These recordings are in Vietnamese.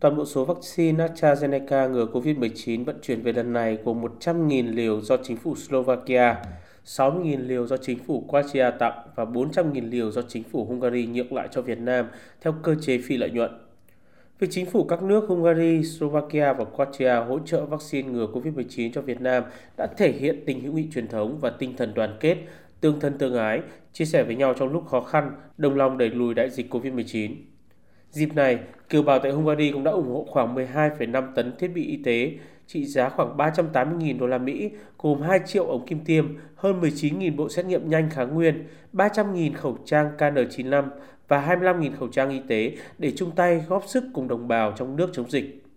Toàn bộ số vaccine AstraZeneca ngừa COVID-19 vận chuyển về lần này gồm 100.000 liều do chính phủ Slovakia, 60.000 liều do chính phủ Croatia tặng và 400.000 liều do chính phủ Hungary nhượng lại cho Việt Nam theo cơ chế phi lợi nhuận. Việc chính phủ các nước Hungary, Slovakia và Croatia hỗ trợ vaccine ngừa COVID-19 cho Việt Nam đã thể hiện tình hữu nghị truyền thống và tinh thần đoàn kết, tương thân tương ái, chia sẻ với nhau trong lúc khó khăn, đồng lòng đẩy lùi đại dịch COVID-19. Dịp này, kiều bào tại Hungary cũng đã ủng hộ khoảng 12,5 tấn thiết bị y tế trị giá khoảng 380.000 đô la Mỹ, gồm 2 triệu ống kim tiêm, hơn 19.000 bộ xét nghiệm nhanh kháng nguyên, 300.000 khẩu trang KN95 và 25.000 khẩu trang y tế để chung tay góp sức cùng đồng bào trong nước chống dịch.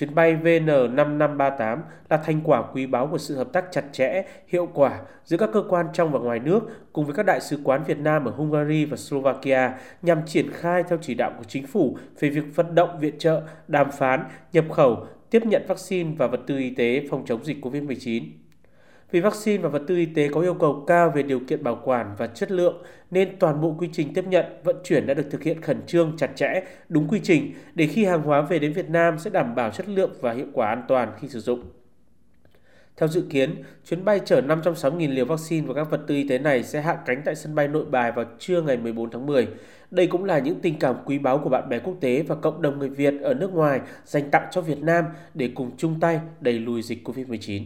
Chuyến bay VN5538 là thành quả quý báu của sự hợp tác chặt chẽ, hiệu quả giữa các cơ quan trong và ngoài nước cùng với các đại sứ quán Việt Nam ở Hungary và Slovakia nhằm triển khai theo chỉ đạo của chính phủ về việc vận động viện trợ, đàm phán, nhập khẩu, tiếp nhận vaccine và vật tư y tế phòng chống dịch COVID-19. Vì vaccine và vật tư y tế có yêu cầu cao về điều kiện bảo quản và chất lượng nên toàn bộ quy trình tiếp nhận, vận chuyển đã được thực hiện khẩn trương, chặt chẽ, đúng quy trình để khi hàng hóa về đến Việt Nam sẽ đảm bảo chất lượng và hiệu quả an toàn khi sử dụng. Theo dự kiến, chuyến bay chở 506.000 liều vaccine và các vật tư y tế này sẽ hạ cánh tại sân bay Nội Bài vào trưa ngày 14 tháng 10. Đây cũng là những tình cảm quý báu của bạn bè quốc tế và cộng đồng người Việt ở nước ngoài dành tặng cho Việt Nam để cùng chung tay đẩy lùi dịch COVID-19.